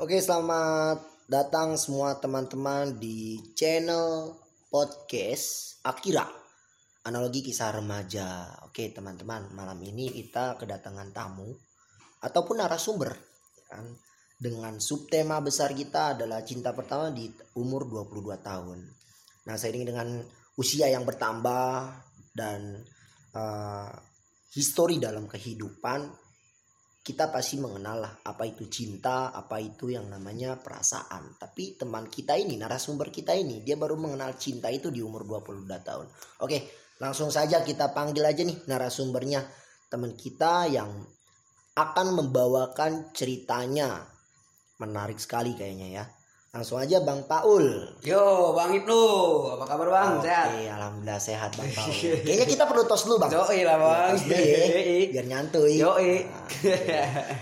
Oke, selamat datang semua teman-teman di channel podcast Akira. Analogi kisah remaja. Oke, teman-teman, malam ini kita kedatangan tamu ataupun narasumber ya kan. Dengan subtema besar kita adalah cinta pertama di umur 22 tahun. Nah, seiring dengan usia yang bertambah dan uh, histori dalam kehidupan kita pasti mengenal lah apa itu cinta, apa itu yang namanya perasaan. Tapi teman kita ini, narasumber kita ini, dia baru mengenal cinta itu di umur 22 tahun. Oke, langsung saja kita panggil aja nih narasumbernya. Teman kita yang akan membawakan ceritanya. Menarik sekali kayaknya ya. Langsung aja Bang Paul. Yo, Bang Ibnu, apa kabar Bang? Oke, Sehat? alhamdulillah sehat Bang Paul. Kayaknya kita perlu tos dulu Bang. Yoi lah Bang. Tos dulu ya, biar nyantuy. Yoi.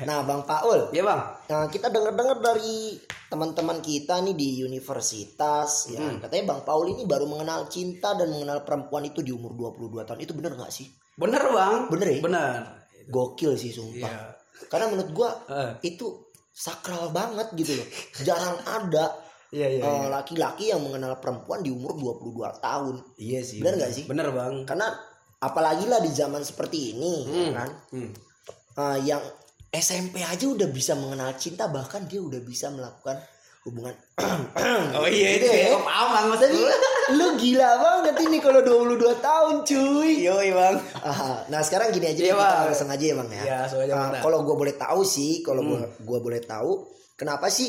Nah, Bang Paul, Ya Bang. Nah, kita dengar-dengar dari teman-teman kita nih di universitas ya. Hmm. Katanya Bang Paul ini baru mengenal cinta dan mengenal perempuan itu di umur 22 tahun. Itu bener nggak sih? Bener Bang. Bener ya? Bener. Gokil sih sumpah. Iya. Karena menurut gua Eh, itu sakral banget gitu loh. Jarang ada Iya iya. eh, laki-laki yang mengenal perempuan di umur 22 tahun. Iya sih. Bener nggak sih? Bener Bang. Karena apalagi lah di zaman seperti ini ya Hmm. kan. Hmm. Eh, yang SMP aja udah bisa mengenal cinta bahkan dia udah bisa melakukan hubungan Oh iya itu ya. ya. Paham Bang maksudnya. lu gila banget ini kalau 22 tahun cuy. Yoi Bang. Ah, nah sekarang gini aja Iya, deh, kita langsung aja ya bang ya. Iya, Bang. Hmm. kalau gue boleh tahu sih, kalau gua gua boleh tahu, kenapa sih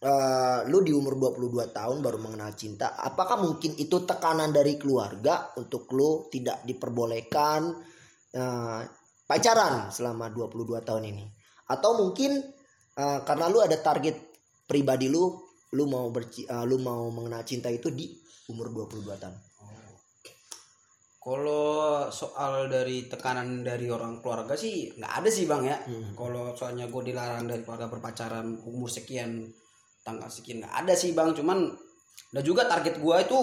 eh, lu di umur 22 tahun baru mengenal cinta? Apakah mungkin itu tekanan dari keluarga untuk lu tidak diperbolehkan eh, pacaran selama 22 tahun ini? Atau mungkin eh, karena lu ada target pribadi lu, lu mau berci eh, lu mau mengenal cinta itu di umur 22 tahun? Kalau soal dari tekanan dari orang keluarga sih nggak ada sih bang ya. Hmm. Kalau soalnya gue dilarang dari keluarga berpacaran umur sekian tanggal sekian nggak ada sih bang. Cuman dan juga target gue itu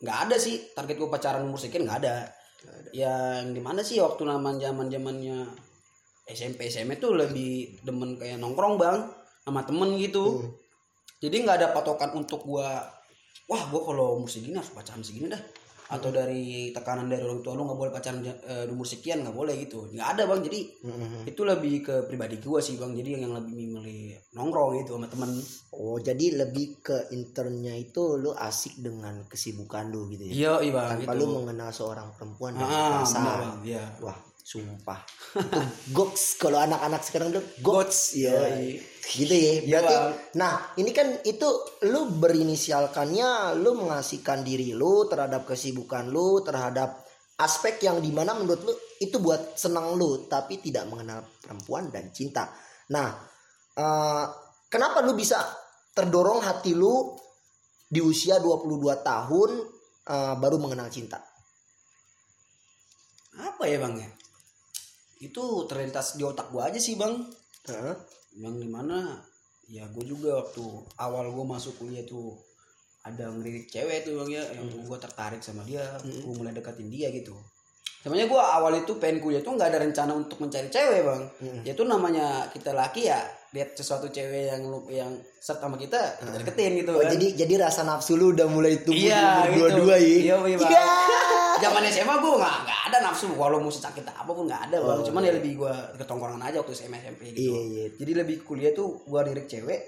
nggak ada sih target gue pacaran umur sekian nggak ada. Yang di mana sih waktu zaman zaman zamannya SMP SMA tuh lebih demen kayak nongkrong bang sama temen gitu. Hmm. Jadi nggak ada patokan untuk gua wah gua kalau umur segini harus pacaran segini dah. Atau dari tekanan dari orang tua lu nggak boleh pacaran di umur sekian nggak boleh gitu. Nggak ada bang. Jadi Hmm. itu lebih ke pribadi gua sih bang. Jadi yang, yang lebih milih nongkrong gitu sama temen. Oh, jadi lebih ke internnya itu lu asik dengan kesibukan lu gitu ya. iya iya bang Tanpa gitu. lu mengenal seorang perempuan dan ah perasaan. bang. Iya. Wah, sumpah. goks kalau anak-anak sekarang tuh goks. Iya. Yoi. Gitu ya. Berarti Bang. nah, ini kan itu lu berinisialkannya lu mengasihkan diri lu terhadap kesibukan lu, terhadap aspek yang di mana menurut lu itu buat senang lu tapi tidak mengenal perempuan dan cinta. Nah, eh, kenapa lu bisa terdorong hati lu di usia 22 tahun eh, baru mengenal cinta? apa ya bang ya itu terlintas di otak gua aja sih bang. Heeh. yang di mana ya gue juga waktu awal gue masuk kuliah tuh ada ngelirik cewek tuh bang ya. Yang gue tertarik sama dia. Gue mulai deketin dia gitu. Sebenarnya gue awal itu pengen kuliah tuh nggak ada rencana untuk mencari cewek bang. Mm. ya itu namanya kita laki ya lihat sesuatu cewek yang lu yang set sama kita kita deketin gitu Oh, kan jadi jadi rasa nafsu lu udah mulai tumbuh Iya, gitu. dua-dua ya. Iya, iya, Bang. Iya. zaman SMA gue nggak nggak ada nafsu walau mau sakit apa pun nggak ada bang Oh, cuman ya lebih gue ketongkrongan aja waktu SMA SMP gitu Iya, iya. jadi lebih kuliah tuh gue lirik cewek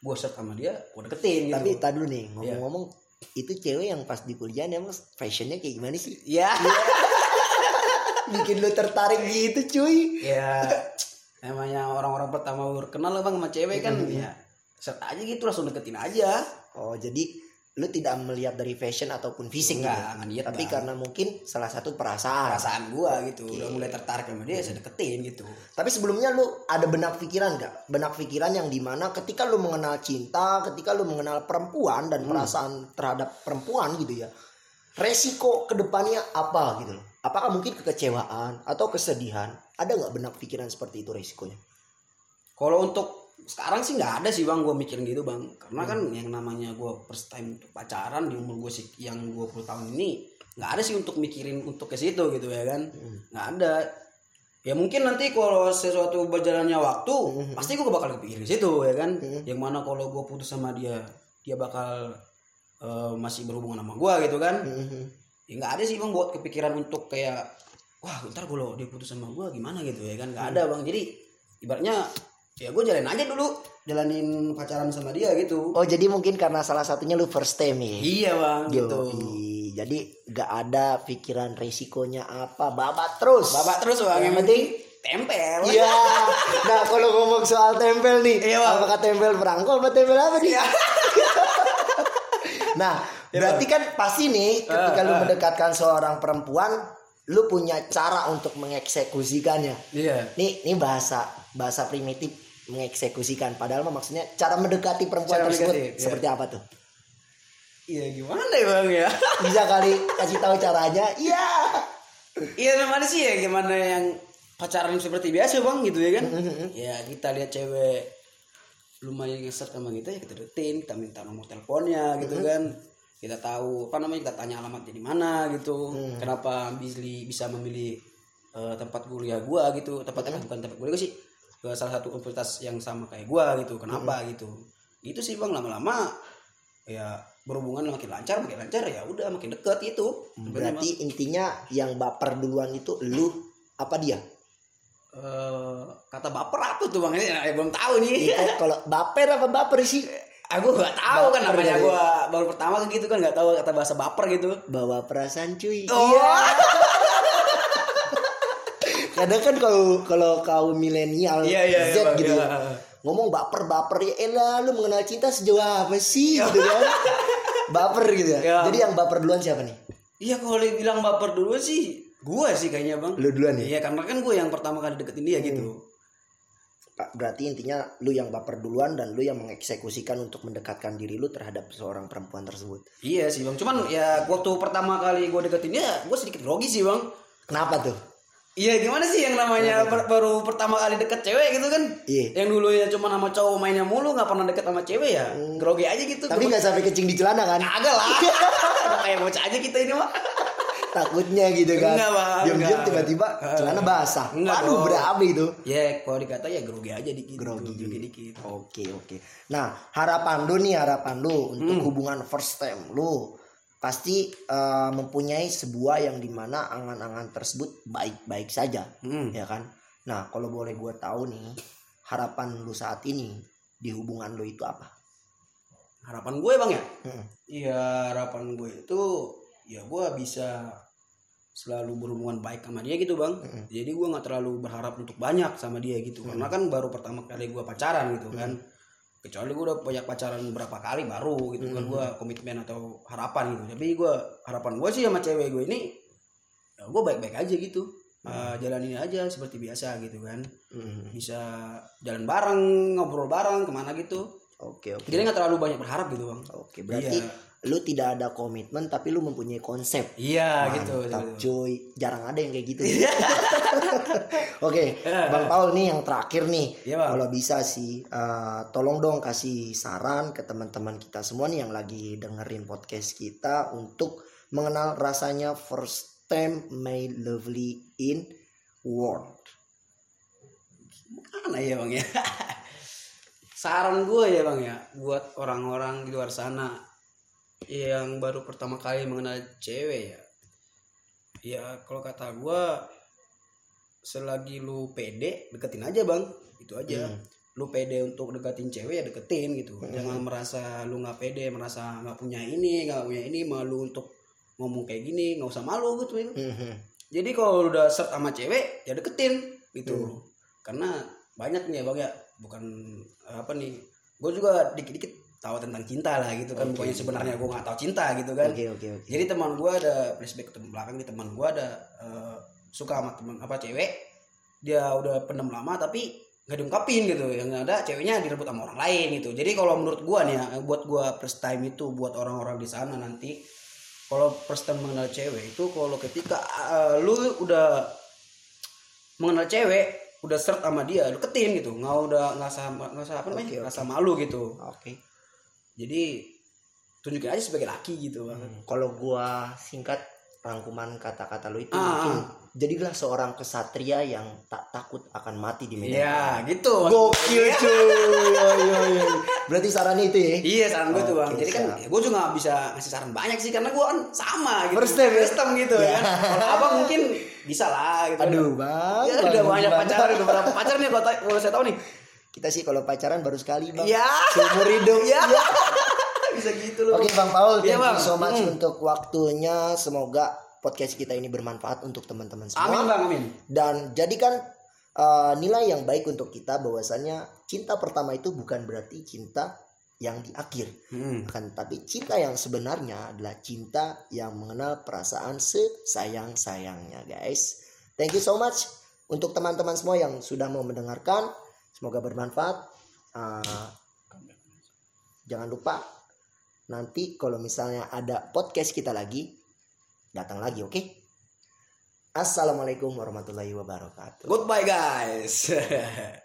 gue set sama dia gue deketin gitu Tapi tadi dulu nih ngomong-ngomong itu cewek yang pas di kuliah emang fashionnya kayak gimana sih? ya Bikin lu tertarik gitu cuy. ya namanya orang-orang pertama baru kenal bang sama cewek kan Mm-hmm. ya set aja gitu langsung deketin aja Oh jadi lu tidak melihat dari fashion ataupun fisik Enggak, gitu. nggak lihat, Tapi Bang. karena mungkin salah satu perasaan. perasaan gue gitu udah mulai tertarik sama dia saya deketin gitu Tapi sebelumnya lu ada benak pikiran gak? Benak pikiran yang di mana ketika lu mengenal cinta, ketika lu mengenal perempuan Hmm. dan perasaan terhadap perempuan gitu ya, resiko ke depannya apa gitu loh? Apakah mungkin kekecewaan atau kesedihan? Ada nggak benak pikiran seperti itu resikonya? Kalau untuk sekarang sih nggak ada sih bang gue mikirin gitu bang karena kan yang namanya gue first time untuk pacaran di umur gue sih yang 20 tahun ini nggak ada sih untuk mikirin untuk ke situ gitu ya kan nggak ada ya mungkin nanti kalau sesuatu berjalannya waktu Mhm. pasti gue bakal kepikirin situ ya kan Mhm. yang mana kalau gue putus sama dia dia bakal eh, masih berhubungan sama gue gitu kan Mhm. ya nggak ada sih bang buat kepikiran untuk kayak wah ntar kalau dia putus sama gue gimana gitu ya kan nggak ada bang jadi ibaratnya ya gue jalanin aja dulu jalanin pacaran sama dia gitu Oh jadi mungkin karena salah satunya lu first time ya. iya bang gitu Yoi. Jadi gak ada pikiran resikonya apa, babat terus. bapak terus bang yang penting tempel Iya. Nah kalau ngomong soal tempel nih, Iya, Bang. apakah tempel perangko apa tempel apa nih? Iya. nah berarti kan pasti nih ketika Ah, lu ah. mendekatkan seorang perempuan, lu punya cara untuk mengeksekusikannya. iya Nih, ini bahasa bahasa primitif mengeksekusikan. Padahal mah maksudnya cara mendekati perempuan Cara tersebut mendekati, iya. seperti apa tuh? iya gimana ya bang ya Bisa kali kasih tahu caranya? Iya. Iya namanya sih ya gimana yang pacaran seperti biasa bang gitu ya kan Mm-hmm. ya kita lihat cewek lumayan ngeset sama kita ya kita deketin kita minta nomor teleponnya gitu Mm-hmm. kan kita tahu apa namanya kita tanya alamat di mana gitu Mm. kenapa Bisli bisa memilih eh, tempat kuliah gua gitu tempatnya Mm-hmm. bukan tempat kuliah gua sih ke salah satu universitas yang sama kayak gua gitu kenapa Mm-hmm. gitu itu sih bang lama-lama ya berhubungan makin lancar makin lancar ya udah makin deket itu Berarti intinya yang baper duluan itu lu apa dia? Eh, kata baper apa tuh bang? Ini belum tahu nih. Itu kalau baper apa baper sih? Aku nggak tahu kan namanya gua baru pertama kan gitu kan nggak tahu kata bahasa baper gitu. Bawa perasaan cuy. Oh. Iya. Kadang kan kalau kalau kaum milenial Iya iya Z iya. Gitu iya. ya. Ngomong baper baper ya elah lu mengenal cinta sejauh apa sih gitu kan. baper gitu ya. Iya. Jadi yang baper duluan siapa nih? Iya kalau dibilang baper dulu sih gua sih kayaknya bang. Lu duluan ya. Iya karena kan gue yang pertama kali deketin dia gitu. Pak, Berarti intinya lu yang baper duluan dan lu yang mengeksekusikan untuk mendekatkan diri lu terhadap seorang perempuan tersebut. Iya sih bang. Cuman ya waktu pertama kali gue deketin dia, gue sedikit grogi sih bang. Kenapa tuh? Iya gimana sih yang namanya ber- baru pertama kali deket cewek gitu kan? Iya. Yang dulunya cuma sama cowok mainnya mulu nggak pernah deket sama cewek ya, grogi aja gitu. Tapi nggak sampai kecing di celana kan? Kagak lah. Kayak bocah aja kita ini mah. Takutnya gitu kan. Enggak, Bang, Diam-diam tiba-tiba celana basah. Enggak Waduh, dong. berabe itu. Ya kalau dikata ya grogi aja dikit. Grogi. Grogi dikit. Oke, oke. Nah, harapan lu nih, harapan lu untuk Hmm. hubungan first time lu pasti eh, mempunyai sebuah yang di mana angan-angan tersebut baik-baik saja, Hmm. ya kan? Nah, kalau boleh gue tahu nih, harapan lu saat ini di hubungan lu itu apa? Harapan gue bang ya. Hmm. Iya harapan gue itu ya gue bisa selalu berhubungan baik sama dia gitu bang. Mm-mm. Jadi gue nggak terlalu berharap untuk banyak sama dia gitu. Karena kan baru pertama kali gue pacaran gitu kan. Kecuali gue udah banyak pacaran berapa kali baru gitu kan gue komitmen atau harapan gitu. Tapi gue harapan gue sih sama cewek gue ini ya gue baik-baik aja gitu. Eh, jalanin aja seperti biasa gitu kan. Hmm. Bisa jalan bareng, ngobrol bareng ke mana gitu. Oke, oke. Jadi nggak terlalu banyak berharap gitu bang. Oke, berarti Iya. lu tidak ada komitmen tapi lu mempunyai konsep. Iya gitu. Mantap, gitu. cuy. Jarang ada yang kayak gitu. Oke, Eh, Bang Paul nih yang terakhir nih. Iya, Bang. Kalau bisa sih, eh, tolong dong kasih saran ke teman-teman kita semua nih yang lagi dengerin podcast kita untuk mengenal rasanya first time my lovely in world. Mana ya bang ya? Saran gue ya bang ya buat orang-orang di luar sana yang baru pertama kali mengenal cewek ya. Ya kalau kata gue selagi lu pede deketin aja bang itu aja. Hmm. Lu pede untuk deketin cewek ya deketin gitu. Jangan merasa lu nggak pede, merasa nggak punya ini, nggak punya ini, malu untuk ngomong kayak gini, nggak usah malu gitu. Mhm. Jadi kalau udah set sama cewek ya deketin gitu. Karena banyak nih ya bang ya, bukan apa nih. Gue juga dikit-dikit tahu tentang cinta lah gitu kan. Pokoknya sebenarnya gue nggak tahu cinta gitu kan. Oke, oke, oke. Jadi teman gue ada flashback ke belakang nih teman gue ada eh, suka sama teman apa cewek. Dia udah pendem lama tapi nggak diungkapin gitu. Yang ada ceweknya direbut sama orang lain gitu. Jadi kalau menurut gue nih ya, buat gue first time itu buat orang-orang di sana nanti kalau first time mengenal cewek itu kalau ketika eh, lu udah mengenal cewek udah seret sama dia deketin gitu nggak udah nggak usah nggak usah apa namanya Oke, oke. nggak usah malu gitu Oke. jadi tunjukin aja sebagai laki gitu Hmm, Kalau gua singkat rangkuman kata-kata lu itu Ah, mungkin jadilah seorang kesatria yang tak takut akan mati di medan. Iya, gitu. Gokil cuy. Yo, yo, yo. Berarti sarannya itu ya. Iya saran gue tuh bang. Oke, Jadi kan siap. gue juga gak bisa ngasih saran banyak sih karena gue kan sama gitu. First step ya? First step gitu Iya. kan. Kalau abang mungkin bisa lah gitu. Aduh, Bang. Ya, Bang, udah banyak gimana? pacaran, udah berapa pacar nih kalau saya tahu nih. Kita sih kalau pacaran baru sekali, Bang. Iya. Seumur hidup. Iya. Bisa gitu loh. Oke, Bang Paul, thank Iya, Bang. you so much Hmm. untuk waktunya. Semoga podcast kita ini bermanfaat untuk teman-teman semua. Amin bang, amin. dan jadikan uh, nilai yang baik untuk kita bahwasannya cinta pertama itu bukan berarti cinta yang di akhir Hmm. akan tapi cinta yang sebenarnya adalah cinta yang mengenal perasaan sesayang-sayangnya guys thank you so much untuk teman-teman semua yang sudah mau mendengarkan semoga bermanfaat Uh, jangan lupa nanti kalau misalnya ada podcast kita lagi datang lagi oke Assalamualaikum warahmatullahi wabarakatuh Goodbye guys.